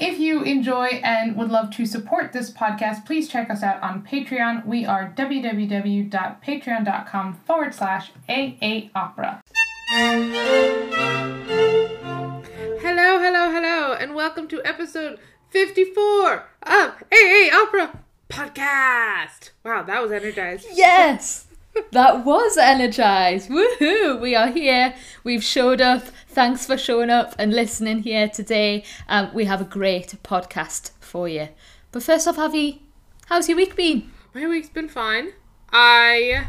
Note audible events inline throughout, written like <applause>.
If you enjoy and would love to support this podcast, please check us out on Patreon. We are www.patreon.com forward slash AA Opera. Hello, hello, hello, and welcome to episode 54 of AA Opera Podcast. Wow, that was energized. Yes! That was energized. Woohoo! We are here. We've showed up. Thanks for showing up and listening here today. Um, we have a great podcast for you. But first off, Avi, how's your week been? My week's been fine. I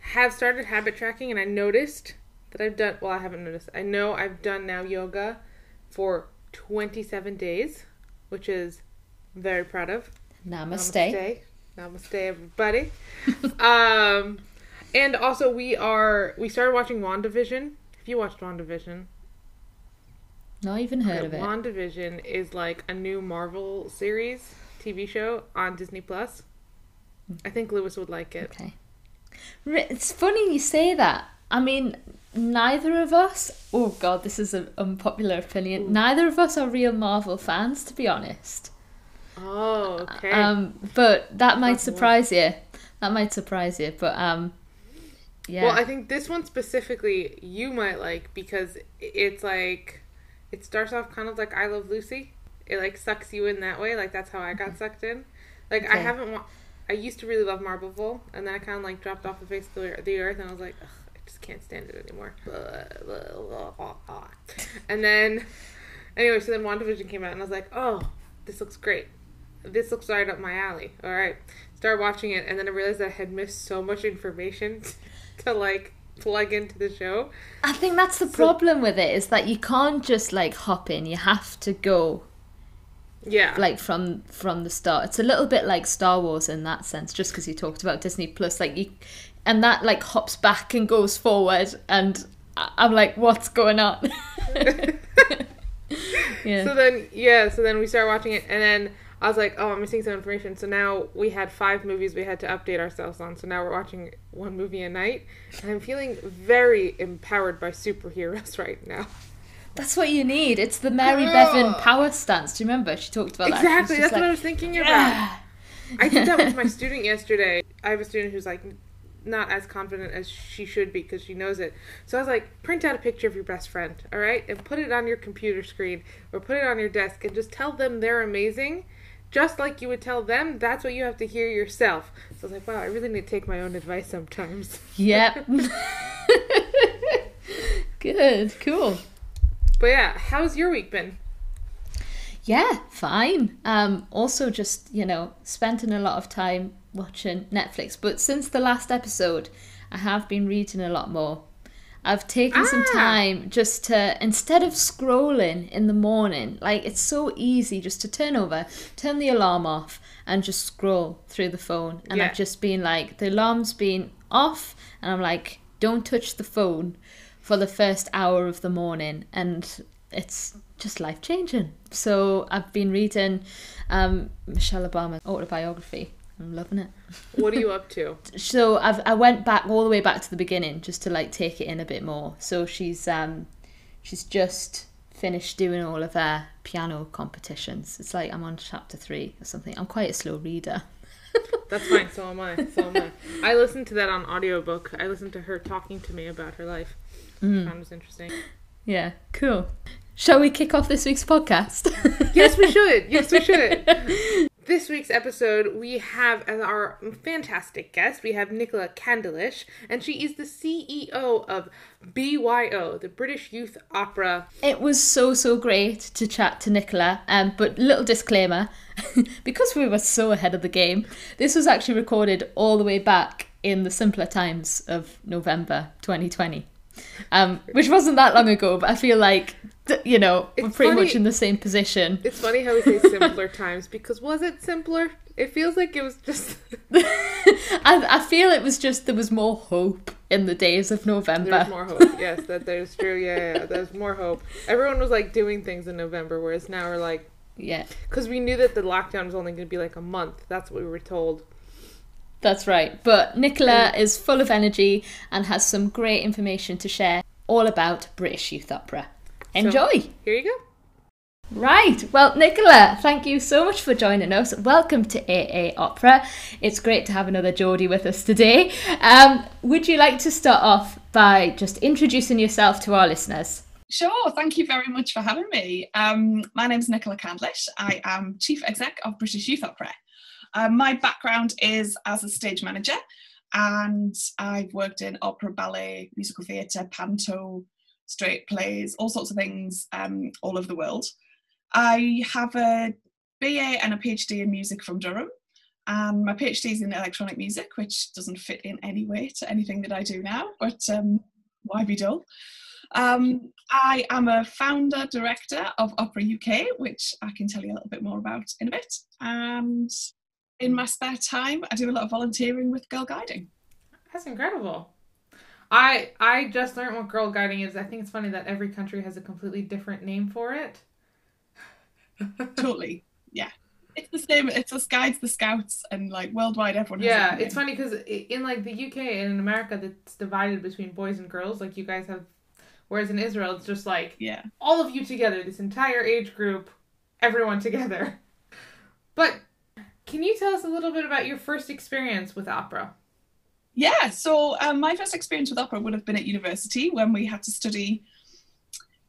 have started habit tracking and I noticed that I've done, well, I haven't noticed. I know I've done now yoga for 27 days, which is very proud of. Namaste. Namaste, Namaste everybody. <laughs> um, and also we are we started watching WandaVision. If you watched WandaVision, Not even heard of it. WandaVision is like a new Marvel series TV show on Disney Plus. I think Lewis would like it. Okay. It's funny you say that. I mean, neither of us, oh god, this is an unpopular opinion, neither of us are real Marvel fans, to be honest. Oh, okay. Um, but that might That's the one. surprise you. That might surprise you. But um, yeah. Well, I think this one specifically you might like because it's like it starts off kind of like I Love Lucy. It like sucks you in that way. Like that's how I got sucked in. Like I haven't. Wa- I used to really love Marvel, and then I kind of like dropped off the face of the, the earth, and I was like, Ugh, I just can't stand it anymore. And then, anyway, so then WandaVision came out, and I was like, oh, this looks great. This looks right up my alley. All right, start watching it, and then I realized I had missed so much information <laughs> to like plug into the show. I think that's the problem with it is that you can't just like hop in. You have to go Yeah, like from from the start. It's a little bit like Star Wars in that sense, just because you talked about Disney Plus, like you, and that like hops back and goes forward, and I'm like, what's going on? <laughs> <laughs> yeah. So then, yeah, so then we start watching it, and then I was like, oh, I'm missing some information. So now we had five movies we had to update ourselves on. So now we're watching one movie a night, and I'm feeling very empowered by superheroes <laughs> right now. That's what you need. It's the Mary Bevan power stance. Do you remember? She talked about that. Exactly. that's just what I was thinking about. <laughs> I did that with my student yesterday. I have a student who's like not as confident as she should be because she knows it. So I was like, print out a picture of your best friend, all right, and put it on your computer screen or put it on your desk and just tell them they're amazing, just like you would tell them. That's what you have to hear yourself. So I was like, wow, I really need to take my own advice sometimes. Yep. <laughs> Good, cool. But yeah, how's your week been? Yeah, fine. Um, also, just you know, spending a lot of time watching Netflix. But since the last episode, I have been reading a lot more. I've taken some Ah. time just to instead of scrolling in the morning, like it's so easy just to turn over, turn the alarm off, and just scroll through the phone. And Yeah. I've just been like, the alarm's been off, and I'm like, don't touch the phone for the first hour of the morning, and it's just life changing. So I've been reading um, Michelle Obama's autobiography. I'm loving it. What are you up to? <laughs> So I've I went back all the way back to the beginning just to like take it in a bit more. So she's um she's just finished doing all of her piano competitions. It's like I'm on chapter three or something. I'm quite a slow reader. <laughs> That's fine. So am I. So am I. I listened to that on audiobook. I listened to her talking to me about her life. Mm. Found was interesting. Yeah, cool. Shall we kick off this week's podcast? Yes, we <laughs> should. Yes, we should. This week's episode, we have as our fantastic guest, we have Nicola Candlish, and she is the CEO of BYO, the British Youth Opera. It was so so great to chat to Nicola. Um, but little disclaimer, <laughs> because we were so ahead of the game, this was actually recorded all the way back in the simpler times of November 2020, um, which wasn't that long ago. But I feel like you know we're pretty funny- much in the same position. It's funny how we say simpler <laughs> times because was it simpler? It feels like it was just <laughs> I, I feel it was just there was more hope in the days of November. there's more hope. Yes, that there's true. Yeah, yeah, yeah, there's more hope. Everyone was like doing things in November, whereas now we're like Yeah, because we knew that the lockdown was only going to be like a month. That's what we were told. That's right. But Nicola is full of energy and has some great information to share all about British youth opera. Enjoy! Here you go. Right. Well, Nicola, thank you so much for joining us. Welcome to AA Opera. It's great to have another Geordie with us today. Um, would you like to start off by just introducing yourself to our listeners? Sure, thank you very much for having me. Um, my name is Nicola Candlish. I am Chief Exec of British Youth Opera. Um, my background is as a stage manager, and I've worked in opera, ballet, musical theatre, panto, straight plays, all sorts of things um, all over the world. I have a BA and a PhD in music from Durham, and my PhD is in electronic music, which doesn't fit in any way to anything that I do now, but um, why be dull? Um, I am a founder director of Opera UK, which I can tell you a little bit more about in a bit. And in my spare time, I do a lot of volunteering with girl guiding. That's incredible. I I just learned what girl guiding is. I think it's funny that every country has a completely different name for it. <laughs> totally, yeah. It's the same. It's us guides, the scouts, and like worldwide, everyone. yeah, it's funny because in like the UK and in America, that's divided between boys and girls. Like you guys have Whereas in Israel, it's just like yeah, all of you together, this entire age group, everyone together. <laughs> But can you tell us a little bit about your first experience with opera? Yeah, so um, my first experience with opera would have been at university when we had to study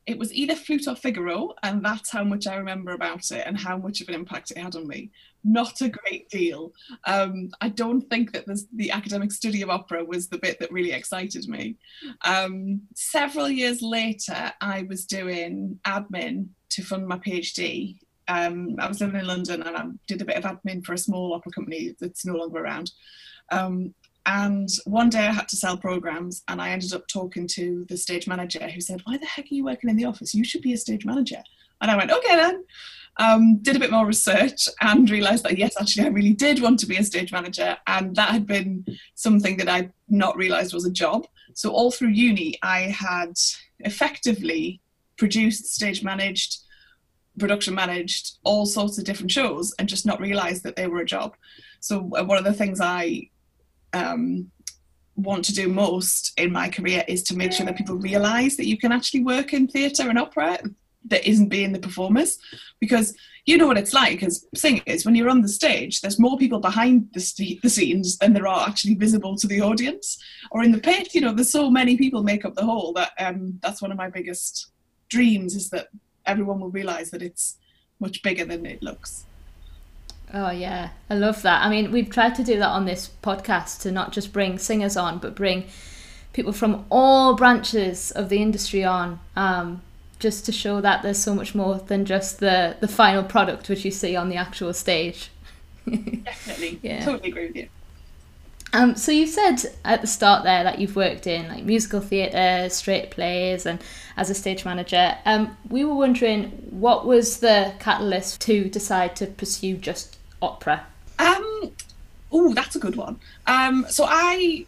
it was either Flute or Figaro, and that's how much I remember about it and how much of an impact it had on me. Not a great deal. Um, I don't think that the academic study of opera was the bit that really excited me. Um, several years later, I was doing admin to fund my PhD. Um, I was living in London and I did a bit of admin for a small opera company that's no longer around. Um, and one day I had to sell programs, and I ended up talking to the stage manager who said, Why the heck are you working in the office? You should be a stage manager. And I went, Okay, then. Um, did a bit more research and realized that, yes, actually, I really did want to be a stage manager. And that had been something that I'd not realized was a job. So, all through uni, I had effectively produced, stage managed, production managed all sorts of different shows and just not realized that they were a job. So, uh, one of the things I um, want to do most in my career is to make sure that people realize that you can actually work in theatre and opera that isn't being the performers because you know what it's like as singers when you're on the stage there's more people behind the, st- the scenes than there are actually visible to the audience or in the pit you know there's so many people make up the whole that um, that's one of my biggest dreams is that everyone will realize that it's much bigger than it looks Oh yeah, I love that. I mean, we've tried to do that on this podcast to not just bring singers on, but bring people from all branches of the industry on, um, just to show that there's so much more than just the the final product which you see on the actual stage. <laughs> Definitely, yeah, totally agree with you. Um, so you said at the start there that you've worked in like musical theatre, straight plays, and as a stage manager. Um, we were wondering what was the catalyst to decide to pursue just opera. Um, oh, that's a good one. Um, so I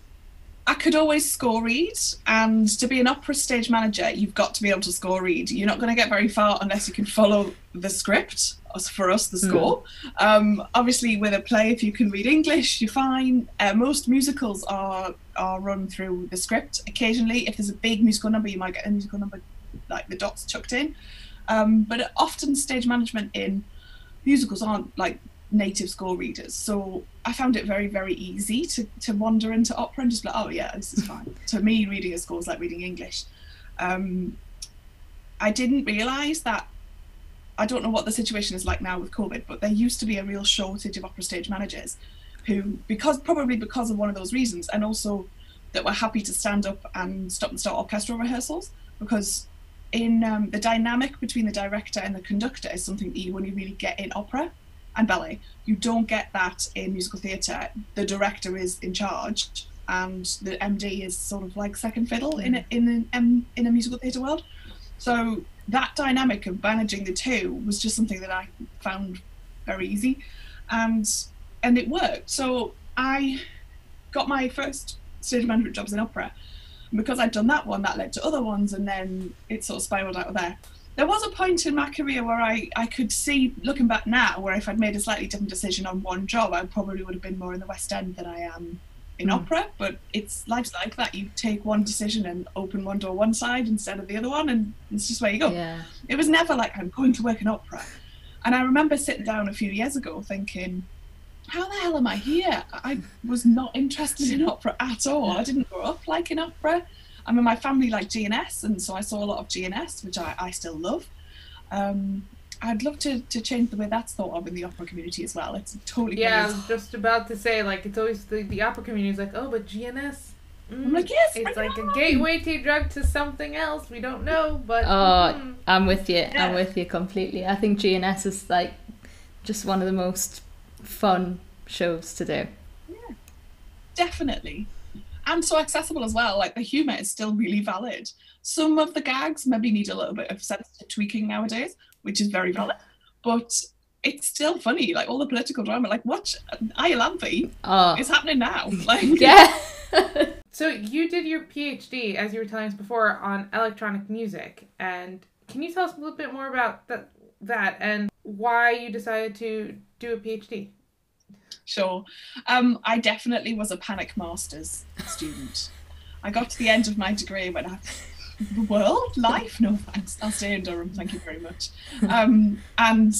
I could always score read, and to be an opera stage manager, you've got to be able to score read. You're not going to get very far unless you can follow the script. For us, the hmm. score. Mm. Um, obviously, with a play, if you can read English, you're fine. Uh, most musicals are are run through the script. Occasionally, if there's a big musical number, you might get a musical number like the dots chucked in. Um, but often, stage management in musicals aren't like native score readers. So I found it very, very easy to, to wander into opera and just be like, oh yeah, this is fine. <laughs> to me, reading a score is like reading English. Um, I didn't realise that. I don't know what the situation is like now with COVID, but there used to be a real shortage of opera stage managers who, because probably because of one of those reasons, and also that were happy to stand up and stop and start orchestral rehearsals because in um, the dynamic between the director and the conductor is something that you only really get in opera and ballet. You don't get that in musical theatre. The director is in charge, and the MD is sort of like second fiddle in a, in a, in a musical theatre world. So that dynamic of managing the two was just something that I found very easy, and and it worked. So I got my first stage management jobs in opera. And because I'd done that one, that led to other ones, and then it sort of spiraled out of there there was a point in my career where I, I could see, looking back now, where if I'd made a slightly different decision on one job, I probably would have been more in the West End than I am in Mm. opera, but it's life's like that. You take one decision and open one door one side instead of the other one, and it's just where you go. Yeah. It was never like I'm going to work in opera. And I remember sitting down a few years ago thinking, how the hell am I here? I was not interested in opera at all. I didn't grow up liking opera. I mean, my family liked G&S, and so I saw a lot of G&S, which I, I still love. Um, I'd love to, to change the way that's thought of in the opera community as well. It's totally Yeah, I was just about to say, like, it's always the, the opera community is like, oh, but G&S. mm, I'm like, yes, it's bring like it a gateway to drug to something else. We don't know, but Oh, mm. I'm with you. Yeah. I'm with you completely. I think G&S is like just one of the most fun shows to do. Yeah, definitely. And so accessible as well. Like the humour is still really valid. Some of the gags maybe need a little bit of sensitive tweaking nowadays, which is very valid. But it's still funny. Like all the political drama. Like watch Iolanthe. Oh, It's happening now. <laughs> Like yeah. <laughs> So you did your PhD, as you were telling us before, on electronic music, and can you tell us a little bit more about that, that and why you decided to do a PhD? Sure. Um, I definitely was a panic masters student. I got to the end of my degree when I the world life no thanks I'll stay in Durham thank you very much. Um, and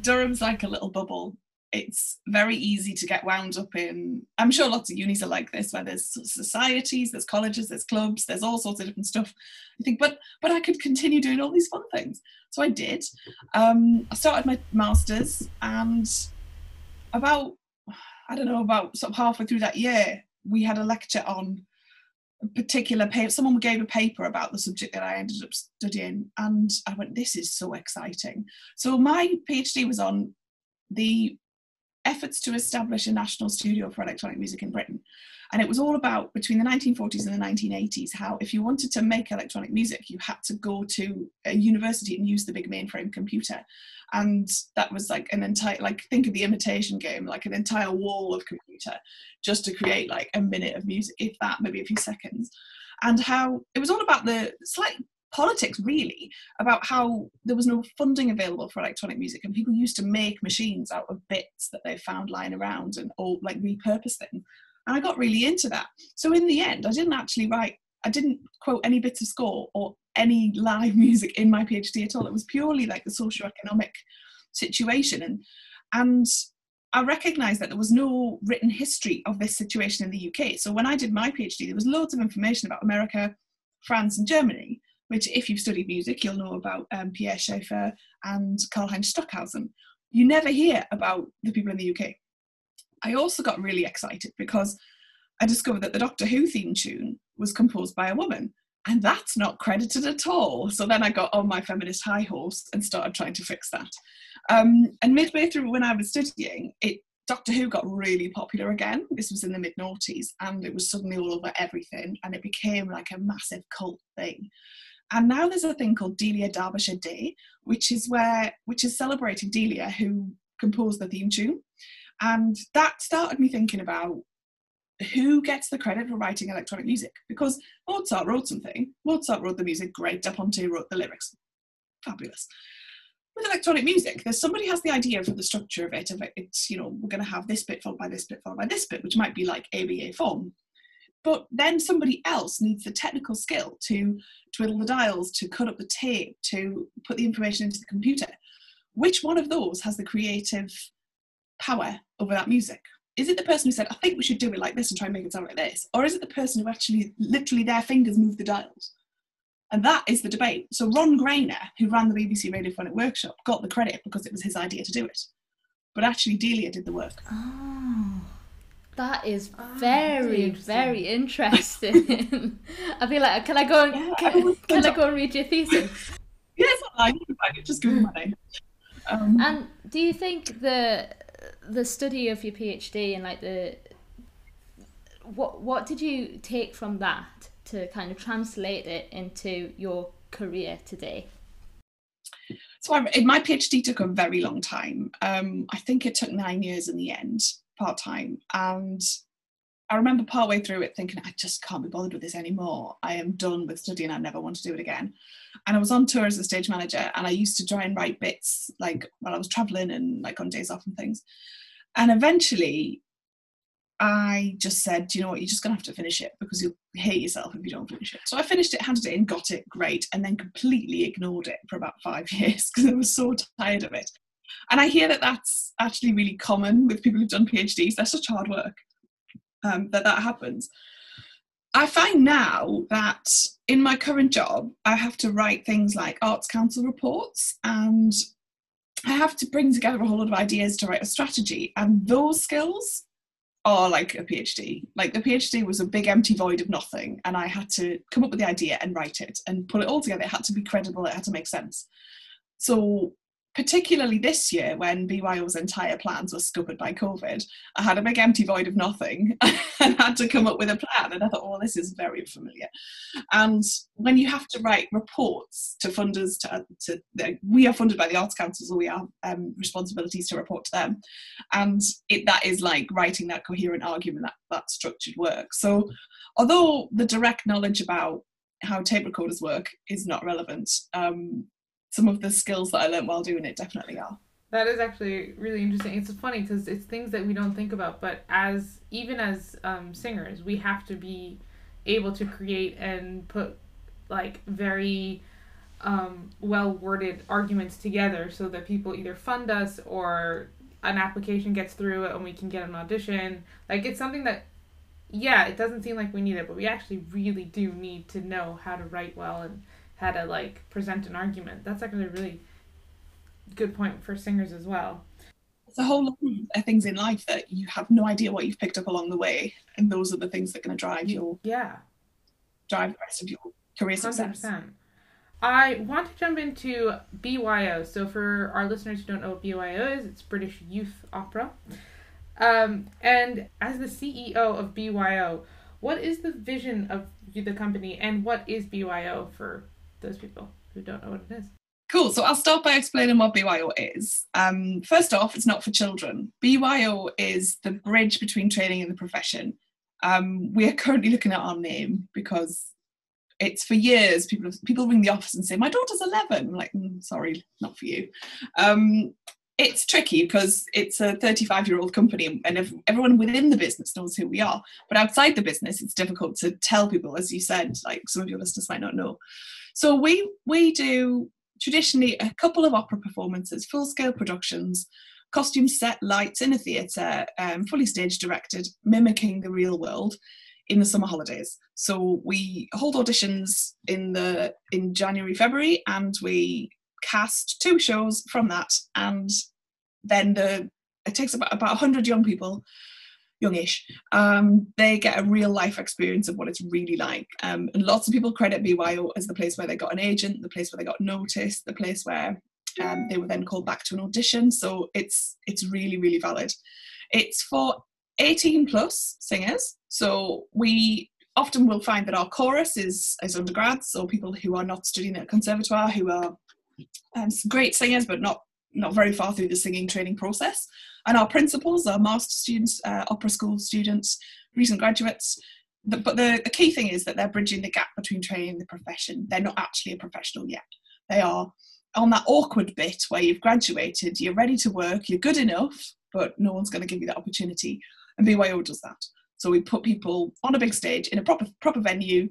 Durham's like a little bubble. It's very easy to get wound up in I'm sure lots of unis are like this where there's societies there's colleges there's clubs there's all sorts of different stuff I think but but I could continue doing all these fun things. So I did. Um, I started my masters and about I don't know, about sort of halfway through that year, we had a lecture on a particular paper. Someone gave a paper about the subject that I ended up studying, and I went, "This is so exciting." So my PhD was on the efforts to establish a national studio for electronic music in Britain. And it was all about between the 1940s and the 1980s how if you wanted to make electronic music, you had to go to a university and use the big mainframe computer. And that was like an entire like think of the imitation game like an entire wall of computer just to create like a minute of music if that maybe a few seconds. And how it was all about the slight politics really about how there was no funding available for electronic music and people used to make machines out of bits that they found lying around and all like repurpose them and i got really into that so in the end i didn't actually write i didn't quote any bits of score or any live <laughs> music in my PhD at all. It was purely like the socioeconomic situation, and and I recognised that there was no written history of this situation in the UK. So when I did my PhD, there was loads of information about America, France, and Germany. Which, if you've studied music, you'll know about um, Pierre Schaeffer and Karlheinz Stockhausen. You never hear about the people in the UK. I also got really excited because I discovered that the Doctor Who theme tune was composed by a woman and that's not credited at all. So then I got on my feminist high horse and started trying to fix that. Um, and midway through when I was studying, it Doctor Who got really popular again. This was in the mid noughties, and it was suddenly all over everything, and it became like a massive cult thing. And now there's a thing called Delia Derbyshire Day, which is where which is celebrating Delia, who composed the theme tune. And that started me thinking about who gets the credit for writing electronic music? Because Mozart wrote something. Mozart wrote the music, great. Da Ponte wrote the lyrics. Fabulous. With electronic music, there's somebody has the idea for the structure of it. Of it, it's you know we're going to have this bit followed by this bit followed by this bit, which might be like ABA form. But then somebody else needs the technical skill to twiddle the dials, to cut up the tape, to put the information into the computer. Which one of those has the creative power over that music? Is it the person who said, I think we should do it like this and try and make it sound like this? Or is it the person who actually, literally, their fingers move the dials? And that is the debate. So Ron Grainer, who ran the BBC Radio Radiophonic Workshop, got the credit because it was his idea to do it. But actually, Delia did the work. Oh, that is Ah, very, that's very interesting. <laughs> I feel like, can I go and Yeah, I can, always can I go and read your thesis? Yeah, it's not like I could just give him my name. Um, And do you think the the study of your PhD and like the what what did you take from that to kind of translate it into your career today? So I, my PhD took a very long time. Um, I think it took nine years in the end, part time. And I remember partway through it thinking, I just can't be bothered with this anymore. I am done with studying. I never want to do it again. And I was on tour as a stage manager, and I used to try and write bits like while I was traveling and like on days off and things. And eventually, I just said, you know what, you're just to have to finish it because you'll hate yourself if you don't finish it. So I finished it, handed it in, got it, great, and then completely ignored it for about five <laughs> years because I was so tired of it. And I hear that that's actually really common with people who've done PhDs. They're such hard work um, that that happens. I find now that in my current job, I have to write things like Arts Council reports and I have to bring together a whole lot of ideas to write a strategy. And those skills are like a PhD. Like the PhD was a big empty void of nothing, and I had to come up with the idea and write it and put it all together. It had to be credible, it had to make sense. So particularly this year when BYO's entire plans were scuppered by COVID, I had a big empty void of nothing <laughs> and had to come up with a plan. And I thought, oh, this is very familiar. And when you have to write reports to funders, to, to we are funded by the Arts Council, so we have um, responsibilities to report to them. And it, that is like writing that coherent argument, that, that structured work. So although the direct knowledge about how tape recorders work is not relevant. Um, some of the skills that I learned while doing it definitely are. That is actually really interesting. It's funny because it's things that we don't think about, but as even as um, singers, we have to be able to create and put like very um, well worded arguments together so that people either fund us or an application gets through and we can get an audition. Like it's something that, yeah, it doesn't seem like we need it, but we actually really do need to know how to write well and how to like present an argument. That's actually a really good point for singers as well. It's a whole lot of things in life that you have no idea what you've picked up along the way, and those are the things that are going to drive your yeah drive the rest of your career success. 100%. I want to jump into BYO. So, for our listeners who don't know what BYO is, it's British Youth Opera. Um, and as the CEO of BYO, what is the vision of the company and what is BYO for those people who don't know what it is. Cool. So I'll start by explaining what BYO is. Um, first off, it's not for children. BYO is the bridge between training and the profession. Um, we are currently looking at our name because it's for years people people ring the office and say my daughter's 11 I'm like mm, sorry not for you um, it's tricky because it's a 35 year old company and everyone within the business knows who we are but outside the business it's difficult to tell people as you said like some of your listeners might not know so we we do traditionally a couple of opera performances, full scale productions, costume set lights in a theatre, um, fully stage directed, mimicking the real world in the summer holidays. So we hold auditions in the in January, February, and we cast two shows from that, and then the it takes about about 100 young people youngish, um, they get a real life experience of what it's really like. Um, and lots of people credit BYO as the place where they got an agent, the place where they got noticed, the place where um, they were then called back to an audition. So it's it's really really valid. It's for 18 plus singers. So we often will find that our chorus is is undergrads, or people who are not studying at conservatoire, who are um, great singers but not not very far through the singing training process. And our principals are master students, uh, opera school students, recent graduates. The, but the, the key thing is that they're bridging the gap between training and the profession. They're not actually a professional yet. They are on that awkward bit where you've graduated, you're ready to work, you're good enough, but no one's going to give you that opportunity. And BYO does that. So we put people on a big stage in a proper proper venue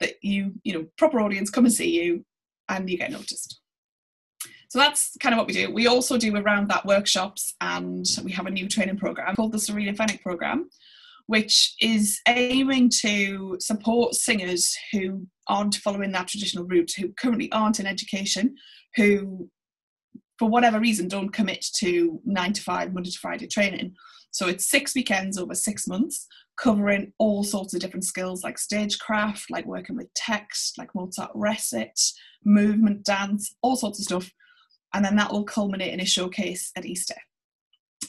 that you you know proper audience come and see you, and you get noticed. So that's kind of what we do. We also do around that workshops and we have a new training program called the Serena Fenwick program, which is aiming to support singers who aren't following that traditional route, who currently aren't in education, who for whatever reason don't commit to nine to five, Monday to Friday training. So it's six weekends over six months, covering all sorts of different skills like stagecraft, like working with text, like Mozart recit, movement, dance, all sorts of stuff and then that will culminate in a showcase at Easter.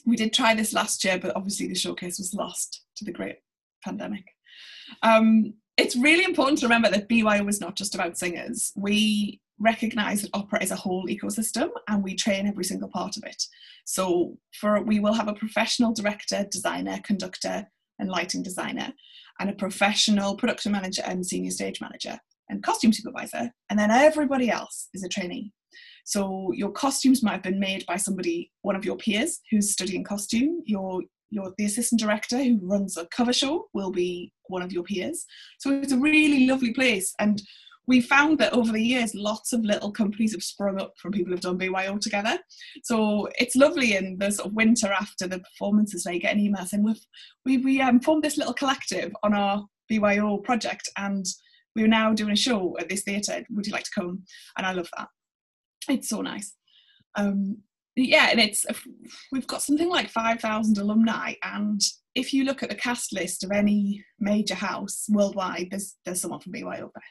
We did try this last year, but obviously the showcase was lost to the great pandemic. Um, it's really important to remember that BYO was not just about singers. We recognize that opera is a whole ecosystem and we train every single part of it. So for we will have a professional director, designer, conductor, and lighting designer, and a professional production manager and senior stage manager and costume supervisor, and then everybody else is a trainee. So your costumes might have been made by somebody, one of your peers who's studying costume. Your your the assistant director who runs a cover show will be one of your peers. So it's a really lovely place. And we found that over the years, lots of little companies have sprung up from people who've done BYO together. So it's lovely in the sort of winter after the performances, they get an email saying, we've, we, we um, formed this little collective on our BYO project and we're now doing a show at this theatre. Would you like to come? And I love that. <laughs> It's so nice. Um, yeah, and it's we've got something like five thousand alumni, and if you look at the cast list of any major house worldwide, there's there's someone from BYO there.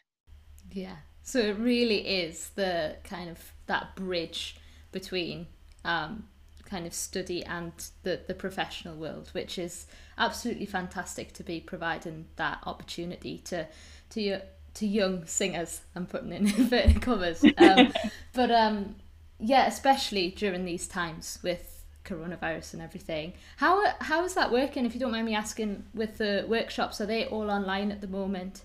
Yeah, so it really is the kind of that bridge between um, kind of study and the the professional world, which is absolutely fantastic to be providing that opportunity to to your to young singers. I'm putting in <laughs> inverted commas, um, <laughs> but um, yeah, especially during these times with coronavirus and everything. How how is that working? If you don't mind me asking, with the workshops, are they all online at the moment?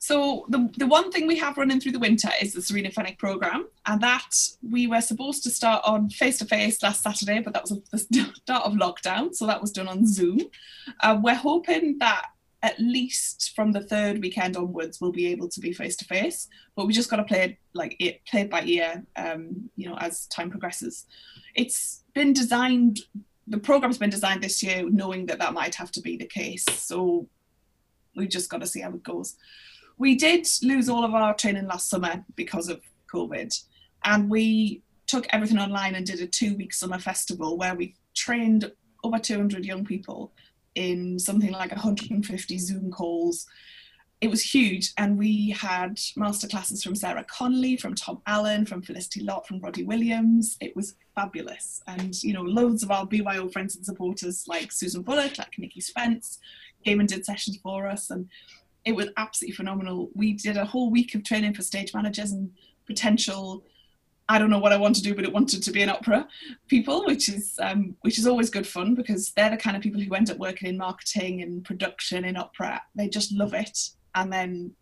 So the the one thing we have running through the winter is the Serena Fenwick program, and that we were supposed to start on face to face last Saturday, but that was the <laughs> start of lockdown, so that was done on Zoom. Uh, we're hoping that at least from the third weekend onwards we'll be able to be face to face but we just got to play it like it play it by ear um, you know as time progresses. It's been designed the program's been designed this year knowing that that might have to be the case so we just got to see how it goes. We did lose all of our training last summer because of covid and we took everything online and did a two week summer festival where we trained over 200 young people in something like 150 Zoom calls. It was huge, and we had masterclasses from Sarah Connolly, from Tom Allen, from Felicity Lott, from Roddy Williams. It was fabulous, and you know, loads of our BYO friends and supporters like Susan Bullock, like Nicky Spence, came and did sessions for us, and it was absolutely phenomenal. We did a whole week of training for stage managers and potential I don't know what I want to do, but it wanted to be an opera people, which is um, which is always good fun because they're the kind of people who end up working in marketing and production in opera. They just love it, and then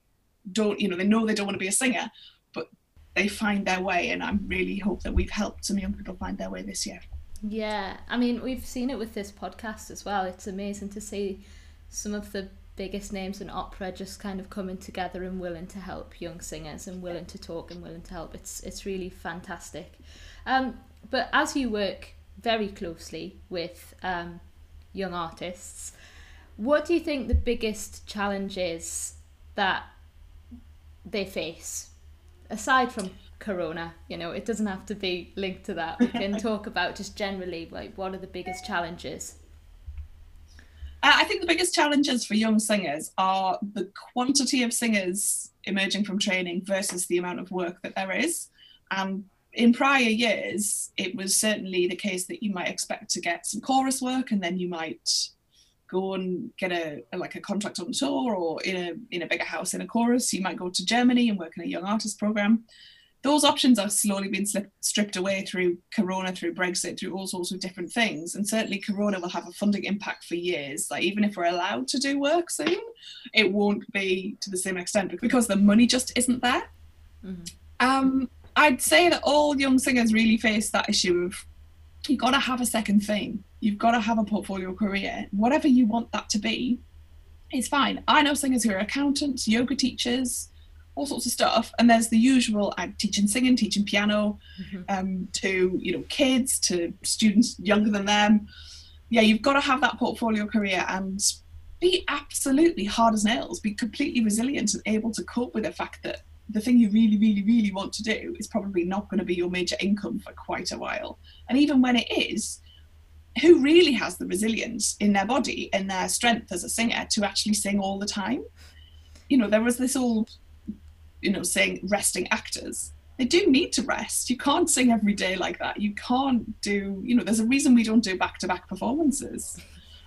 don't you know they know they don't want to be a singer, but they find their way, and I really hope that we've helped some young people find their way this year. Yeah, I mean we've seen it with this podcast as well. It's amazing to see some of the biggest names in opera just kind of coming together and willing to help young singers and willing to talk and willing to help. It's it's really fantastic. Um, but as you work very closely with um, young artists, what do you think the biggest challenge is that they face aside from corona you know it doesn't have to be linked to that we can <laughs> talk about just generally like what are the biggest challenges Uh, I think the biggest challenges for young singers are the quantity of singers emerging from training versus the amount of work that there is. And in prior years, it was certainly the case that you might expect to get some chorus work and then you might go and get a, a, like a contract on tour or in a in a bigger house in a chorus. You might go to Germany and work in a young artist program those options are slowly being slip, stripped away through Corona, through Brexit, through all sorts of different things. And certainly, Corona will have a funding impact for years. Like, even if we're allowed to do work soon, it won't be to the same extent because the money just isn't there. Mm-hmm. Um, I'd say that all young singers really face that issue of you've got to have a second thing, you've got to have a portfolio career, whatever you want that to be. It's fine. I know singers who are accountants, yoga teachers, all sorts of stuff. And there's the usual I'm teaching singing, teaching piano mm-hmm. um, to you know kids, to students younger than them. Yeah, you've got to have that portfolio career and be absolutely hard as nails, be completely resilient and able to cope with the fact that the thing you really, really, really want to do is probably not going to be your major income for quite a while. And even when it is, who really has the resilience in their body and their strength as a singer to actually sing all the time? You know, there was this old you know, saying resting actors. They do need to rest. You can't sing every day like that. You can't do, you know, there's a reason we don't do back to back performances.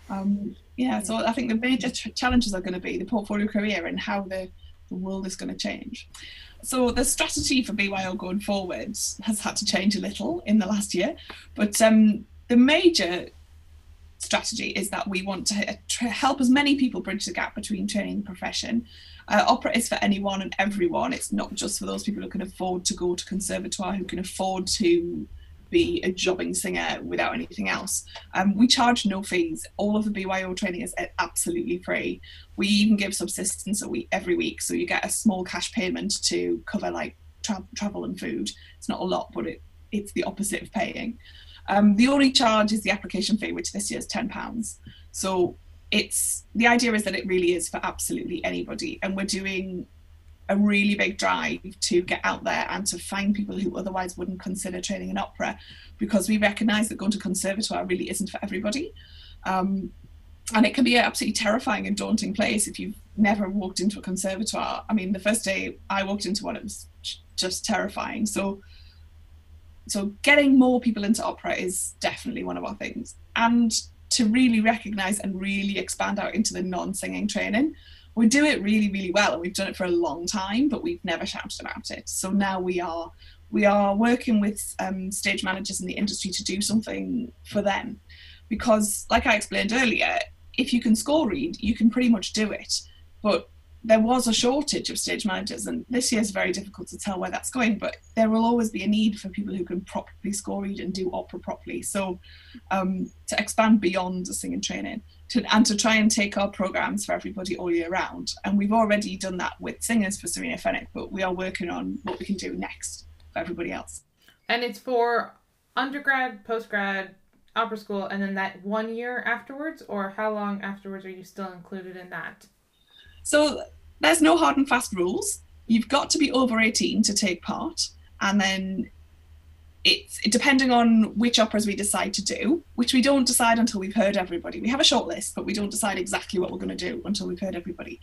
Um, yeah, so I think the major ch- challenges are going to be the portfolio career and how the, the world is going to change. So the strategy for BYO going forward has had to change a little in the last year, but um, the major strategy is that we want to help as many people bridge the gap between training and profession uh, opera is for anyone and everyone. It's not just for those people who can afford to go to conservatoire, who can afford to be a jobbing singer without anything else. Um, we charge no fees. All of the BYO training is absolutely free. We even give subsistence a week every week, so you get a small cash payment to cover like tra- travel and food. It's not a lot, but it, it's the opposite of paying. Um, the only charge is the application fee, which this year is ten pounds. So it's the idea is that it really is for absolutely anybody, and we're doing a really big drive to get out there and to find people who otherwise wouldn't consider training in opera because we recognize that going to conservatoire really isn't for everybody. Um, and it can be an absolutely terrifying and daunting place if you've never walked into a conservatoire. I mean, the first day I walked into one, it was just terrifying. So, so getting more people into opera is definitely one of our things, and to really recognise and really expand out into the non-singing training. We do it really really well and we've done it for a long time but we've never shouted about it. So now we are we are working with um, stage managers in the industry to do something for them. Because like i explained earlier if you can score read you can pretty much do it. But there was a shortage of stage managers and this year is very difficult to tell where that's going but there will always be a need for people who can properly score read and do opera properly so um, to expand beyond the singing training to, and to try and take our programs for everybody all year round. And we've already done that with singers for Serena Fenwick, but we are working on what we can do next for everybody else. And it's for undergrad, postgrad, opera school, and then that one year afterwards, or how long afterwards are you still included in that? So there's no hard and fast rules. You've got to be over 18 to take part, and then it's depending on which operas we decide to do, which we don't decide until we've heard everybody. We have a short list, but we don't decide exactly what we're going to do until we've heard everybody.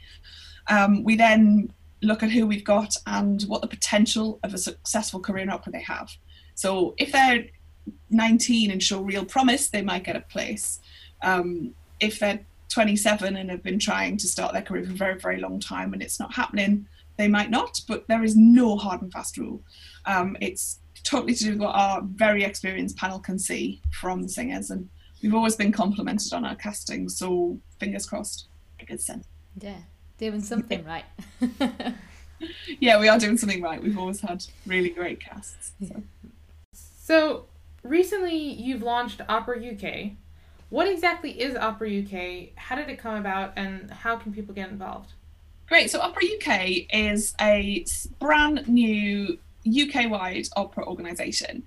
Um, we then look at who we've got and what the potential of a successful career in opera they have. So if they're 19 and show real promise, they might get a place. Um, if they're 27 and have been trying to start their career for a very, very long time and it's not happening, they might not, but there is no hard and fast rule. Um, it's totally to do with what our very experienced panel can see from the singers. And we've always been complimented on our casting, so fingers crossed. A good sense. Yeah, doing something right. <laughs> yeah, we are doing something right. We've always had really great casts. So. so recently you've launched Opera UK. What exactly is Opera UK? How did it come about, and how can people get involved? Great. So Opera UK is a brand new UK wide opera organisation.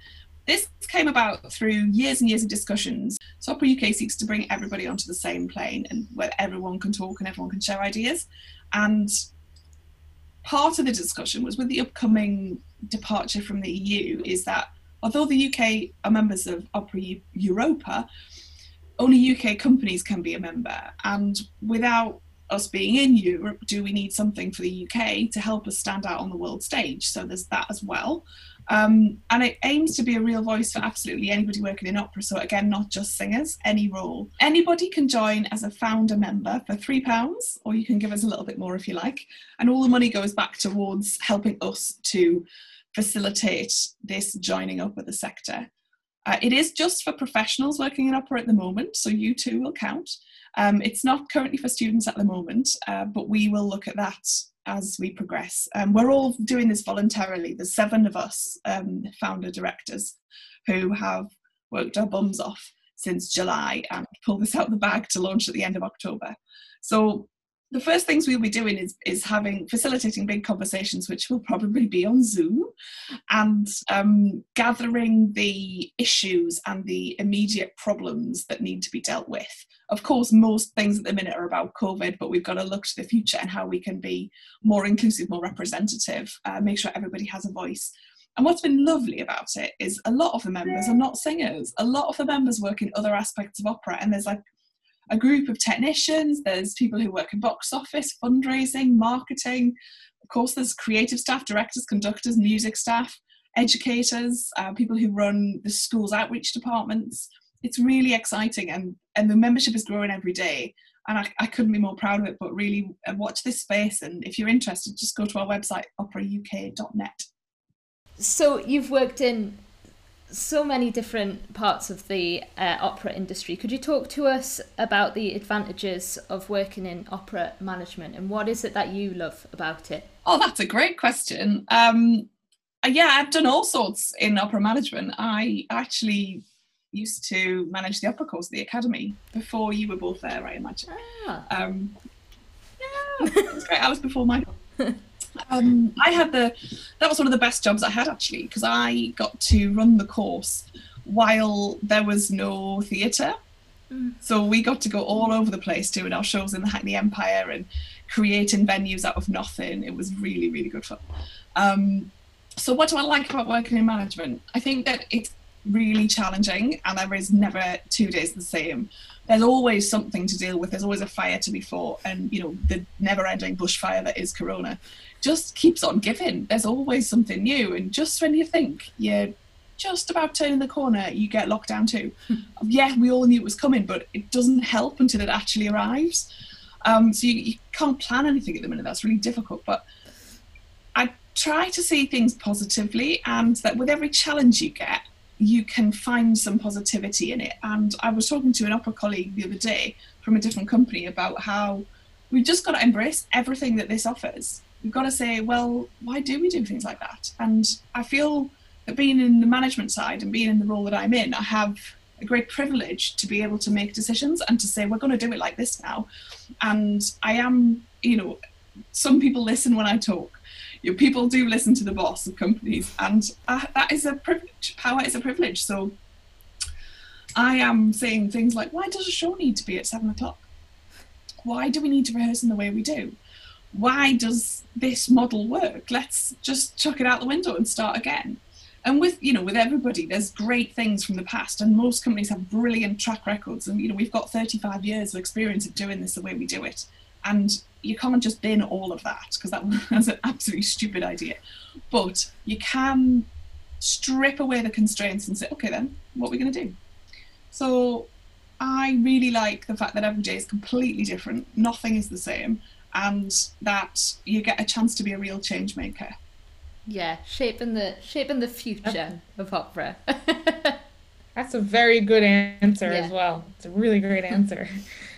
This came about through years and years of discussions. So Opera UK seeks to bring everybody onto the same plane and where everyone can talk and everyone can share ideas. And part of the discussion was with the upcoming departure from the EU is that although the UK are members of Opera Europa, only UK companies can be a member. And without us being in Europe, do we need something for the UK to help us stand out on the world stage? So there's that as well. Um, and it aims to be a real voice for absolutely anybody working in opera. So again, not just singers, any role. Anybody can join as a founder member for three pounds, or you can give us a little bit more if you like. And all the money goes back towards helping us to facilitate this joining up with the sector. Uh, it is just for professionals working in opera at the moment, so you too will count. Um, it's not currently for students at the moment, uh, but we will look at that as we progress. Um, we're all doing this voluntarily. There's seven of us um, founder directors who have worked our bums off since July and pulled this out of the bag to launch at the end of October. So the first things we'll be doing is is having facilitating big conversations, which will probably be on Zoom, and um, gathering the issues and the immediate problems that need to be dealt with. Of course, most things at the minute are about COVID, but we've got to look to the future and how we can be more inclusive, more representative, uh, make sure everybody has a voice. And what's been lovely about it is a lot of the members are not singers. A lot of the members work in other aspects of opera, and there's like a group of technicians, there's people who work in box office, fundraising, marketing. Of course, there's creative staff, directors, conductors, music staff, educators, uh, people who run the school's outreach departments. It's really exciting, and, and the membership is growing every day. And I, I couldn't be more proud of it, but really uh, watch this space. And if you're interested, just go to our website, operauk.net. So you've worked in so many different parts of the uh, opera industry. Could you talk to us about the advantages of working in opera management and what is it that you love about it? Oh, that's a great question. Um, Uh, yeah, I've done all sorts in opera management. I actually used to manage the opera course at the academy before you were both there, I imagine. Ah. Um, yeah, <laughs> it was great. I was before Michael. <laughs> Um, I had the that was one of the best jobs I had actually because I got to run the course while there was no theatre. Mm. So we got to go all over the place doing our shows in the Hackney Empire and creating venues out of nothing. It was really, really good fun. Um, so what do I like about working in management? I think that it's really challenging and there is never two days the same. There's always something to deal with. There's always a fire to be fought and you know the never-ending bushfire that is corona just keeps on giving. There's always something new and just when you think you're just about turning the corner, you get locked down too. yeah, we all knew it was coming, but it doesn't help until it actually arrives. Um, so you, you can't plan anything at the minute. That's really difficult. But I try to see things positively, and that with every challenge you get, you can find some positivity in it. And I was talking to an opera colleague the other day from a different company about how we've just got to embrace everything that this offers. We've got to say, well, why do we do things like that? And I feel that being in the management side and being in the role that I'm in, I have a great privilege to be able to make decisions and to say we're going to do it like this now. And I am, you know, some people listen when I talk. You know, people do listen to the boss of companies, and uh, that is a privilege. Power is a privilege. So I am saying things like, why does a show need to be at seven o'clock? Why do we need to rehearse in the way we do? Why does this model work? Let's just chuck it out the window and start again and with you know with everybody there's great things from the past and most companies have brilliant track records and you know we've got 35 years of experience of doing this the way we do it and you can't just bin all of that because that <laughs> was an absolutely stupid idea but you can strip away the constraints and say okay then what are we going to do so i really like the fact that every day is completely different nothing is the same and that you get a chance to be a real change maker Yeah, shaping the shaping the future of opera. <laughs> That's a very good answer Yeah. as well. It's a really great answer. <laughs>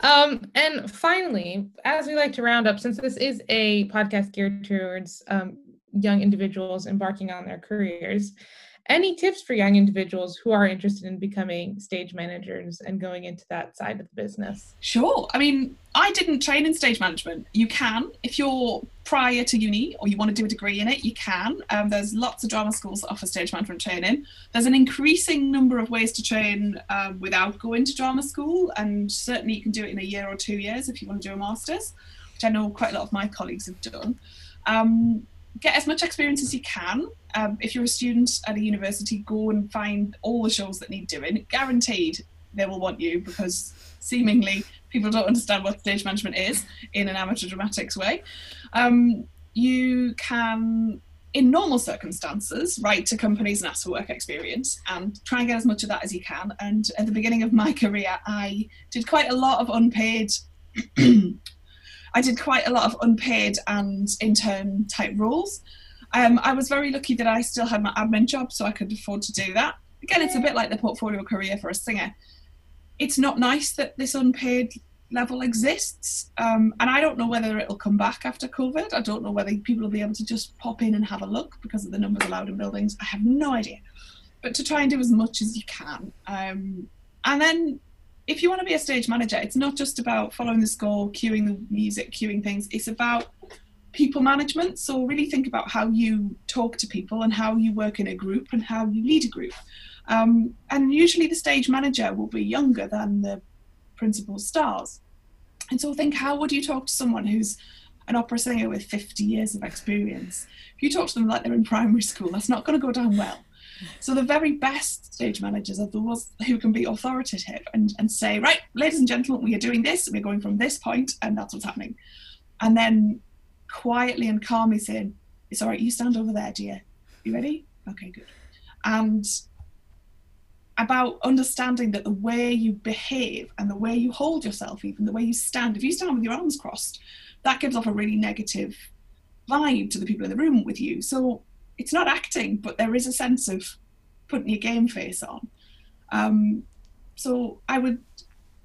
um, and finally, as we like to round up, since this is a podcast geared towards um, young individuals embarking on their careers, any tips for young individuals who are interested in becoming stage managers and going into that side of the business? Sure. I mean, I didn't train in stage management. You can, if you're prior to uni or you want to do a degree in it, you can. Um, there's lots of drama schools that offer stage management training. There's an increasing number of ways to train um, without going to drama school, and certainly you can do it in a year or two years if you want to do a master's, which I know quite a lot of my colleagues have done. Um, get as much experience as you can. Um, if you're a student at a university, go and find all the shows that need doing. Guaranteed they will want you because seemingly people don't understand what stage management is in an amateur dramatics way. Um, you can, in normal circumstances, write to companies and ask for work experience and try and get as much of that as you can. And at the beginning of my <laughs> career, I did quite a lot of unpaid. <clears throat> I did quite a lot of unpaid and intern type roles. Um, I was very lucky that I still had my admin job, so I could afford to do that. Again, it's a bit like the portfolio career for a singer. It's not nice that this unpaid level exists, um, and I don't know whether it'll come back after COVID. I don't know whether people will be able to just pop in and have a look because of the numbers allowed in buildings. I have no idea. But to try and do as much as you can, um, and then if you want to be a stage manager, it's not just about following the score, cueing the music, cueing things. It's about people management. So really think about how you talk to people and how you work in a group and how you lead a group. Um, and usually the stage manager will be younger than the principal stars. And so think, how would you talk to someone who's an opera singer with 50 years of experience? If you talk to them like they're in primary school, that's not going to go down well. So the very best stage managers are those who can be authoritative and, and say, right, ladies and gentlemen, we are doing this, we're going from this point, and that's what's happening. And then quietly and calmly saying, It's all right, you stand over there, dear. You ready? Okay, good. And about understanding that the way you behave and the way you hold yourself, even the way you stand, if you stand with your arms crossed, that gives off a really negative vibe to the people in the room with you. So it's not acting, but there is a sense of putting your game face on. Um, so I would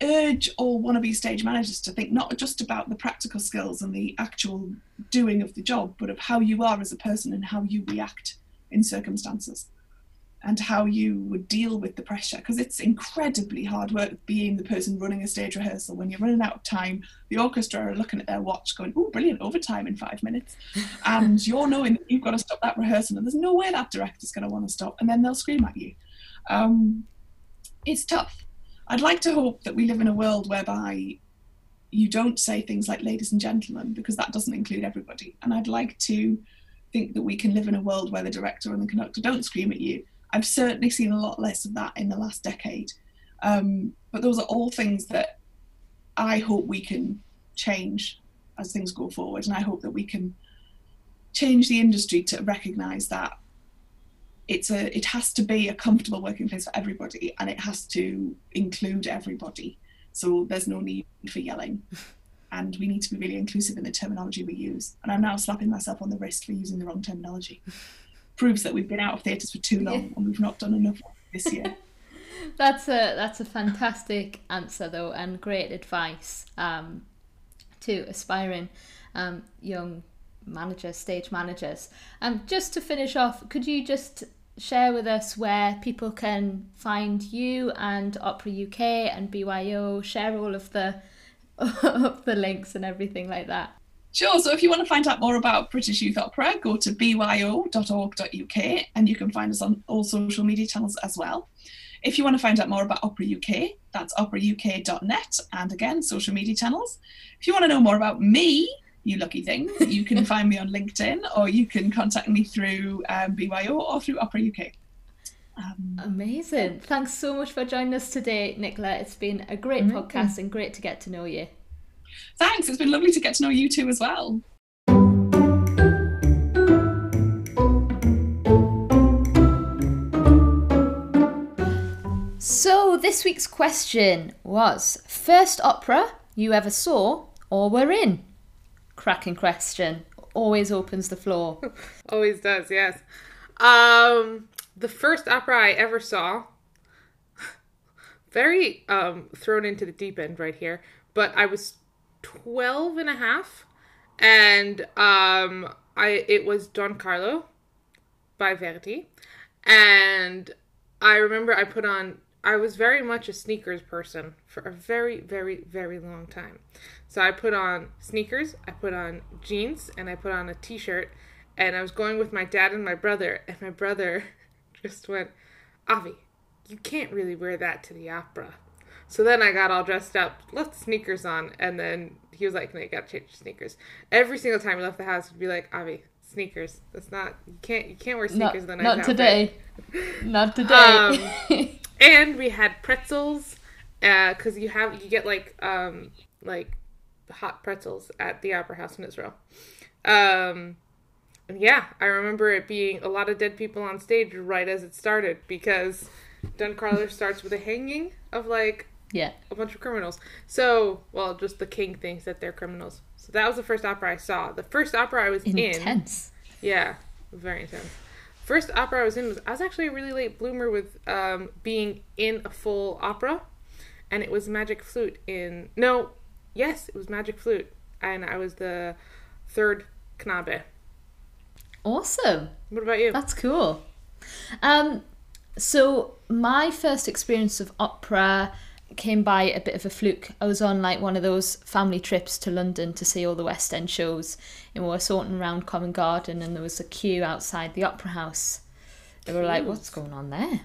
urge all wannabe stage managers to think not just about the practical skills and the actual doing of the job, but of how you are as a person and how you react in circumstances and how you would deal with the pressure because it's incredibly hard work being the person running a stage rehearsal. When you're running out of time the orchestra are looking at their watch going oh brilliant overtime in five minutes. <laughs> And you're knowing that you've got to stop that rehearsal and there's no way that director's going to want to stop and then they'll scream at you. Um, it's tough. I'd like to hope that we live in a world whereby you don't say things like ladies and gentlemen because that doesn't include everybody. And i'd like to think that we can live in a world where the director and the conductor don't scream at you I've certainly seen a lot less of that in the last decade. Um, but those are all things that I hope we can change as things go forward. And I hope that we can change the industry to recognise that it's a it has to be a comfortable working place for everybody and it has to include everybody. So there's no need for yelling. <laughs> And we need to be really inclusive in the terminology we use. And I'm now slapping myself on the wrist for using the wrong terminology <laughs> proves that we've been out of theatres for too long yeah. and we've not done enough this year. <laughs> that's a that's a fantastic answer though, and great advice um, to aspiring um, young managers, stage managers. Um, just to finish off, could you just share with us where people can find you and Opera UK and BYO? Share all of the <laughs> of the links and everything like that. Sure. So if you want to find out more about British Youth Opera, go to byo.org.uk and you can find us on all social media channels as well. If you want to find out more about Opera UK, that's operauk.net and again, social media channels. If you want to know more about me, you lucky thing, <laughs> you can find me on LinkedIn or you can contact me through um, BYO or through Opera UK. Um, Amazing. Thanks so much for joining us today, Nicola. It's been a great podcast and great to get to know you. Thanks. It's been lovely to get to know you too as well. So, this week's question was first opera you ever saw or were in? Cracking question. Always opens the floor. <laughs> Always does, yes. Um, the first opera I ever saw, <laughs> very um, thrown into the deep end right here, but I was 12 and a half and um I it was Don Carlo by Verdi and I remember I put on I was very much a sneakers person for a very very very long time. So I put on sneakers, I put on jeans and I put on a t-shirt and I was going with my dad and my brother and my brother <laughs> just went, "Avi, you can't really wear that to the opera." So then I got all dressed up, left the sneakers on, and then he was like, "No, you gotta change your sneakers." Every single time we left the house, he'd be like, "Avi, sneakers. That's not you can't you can't wear sneakers not, the night Not today. not today. Um, <laughs> and we had pretzels, because uh, you have you get like um like hot pretzels at the Opera House in Israel. Um, yeah, I remember it being a lot of dead people on stage right as it started because Don Carlos starts with a hanging of like yeah. A bunch of criminals. So, well, just the king thinks that they're criminals. So that was the first opera I saw. The first opera I was intense. in. Intense. Yeah, very intense. First opera I was in was I was actually a really late bloomer with um, being in a full opera, and it was Magic Flute in no, yes, it was Magic Flute, and I was the third Knabe. Awesome. What about you? That's cool. Um, so my first experience of opera came by a bit of a fluke. I was on like one of those family trips to London to see all the West End shows, and we were sorting around Covent Garden, and there was a queue outside the Opera House. They were like, "What's going on there?"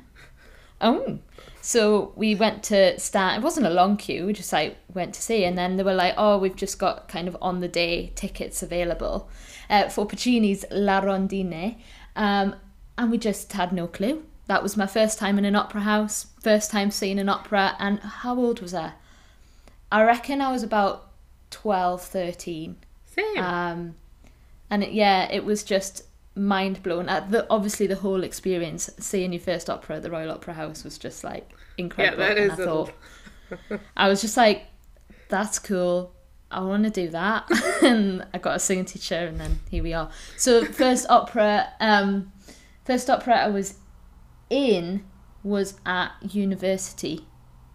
Oh, so we went to stand. It wasn't a long queue. We just like went to see, and then they were like, "Oh, we've just got kind of on the day tickets available uh, for Puccini's La Rondine," um, and we just had no clue that was my first time in an opera house, first time seeing an opera, and how old was I? I reckon I was about 12, 13. Same. Um, and it, yeah, it was just mind blown. Uh, the, obviously, the whole experience, seeing your first opera at the Royal Opera House, was just like incredible. Yeah, that and is. I thought, <laughs> I was just like, that's cool. I want to do that. <laughs> and I got a singing teacher, and then here we are. So, first opera, um, first opera I was in was at university.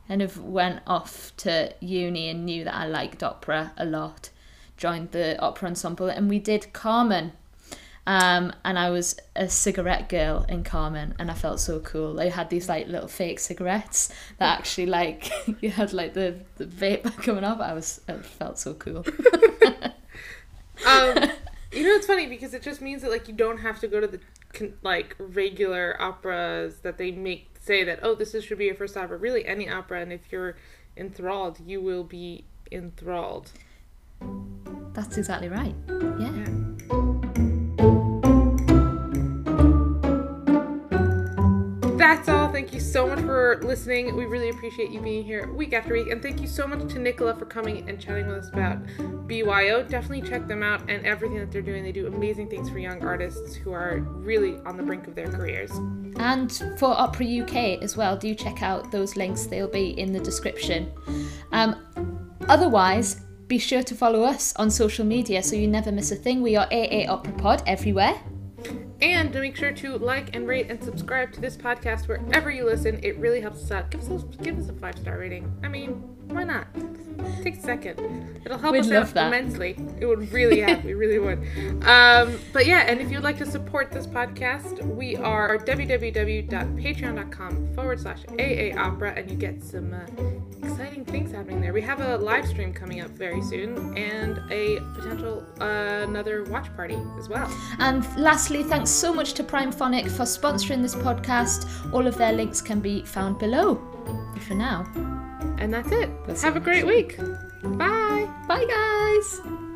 kind of went off to uni and knew that I liked opera a lot. Joined the opera ensemble and we did Carmen. Um, and I was a cigarette girl in Carmen, and I felt so cool. They had these like little fake cigarettes that actually like <laughs> you had like the, the vape <laughs> coming off. I was I felt so cool. <laughs> Um, you know, it's funny because it just means that like you don't have to go to the like regular operas that they make say that oh this is, should be your first opera. Really, any opera, and if you're enthralled, you will be enthralled. That's exactly right. Yeah. Yeah. That's all. Thank you so much for listening. We really appreciate you being here week after week. And thank you so much to Nicola for coming and chatting with us about BYO. Definitely check them out and everything that they're doing. They do amazing things for young artists who are really on the brink of their careers. And for Opera UK as well, do check out those links. They'll be in the description. Um, otherwise, be sure to follow us on social media so you never miss a thing. We are AA Opera Pod everywhere. And make sure to like and rate and subscribe to this podcast wherever you listen. It really helps us out. Give us a, give us a five star rating. I mean, why not? Take a second. It'll help We'd us out that. immensely. It would really help. <laughs> we really would. Um, but yeah, and if you'd like to support this podcast, we are www.patreon.com forward slash AA Opera, and you get some uh, exciting things happening there. We have a live stream coming up very soon, and a potential uh, another watch party as well. And lastly, thanks so much to Prime Primephonic for sponsoring this podcast. All of their links can be found below. But for now, And that's it. See Have a great week. Bye. bye guys!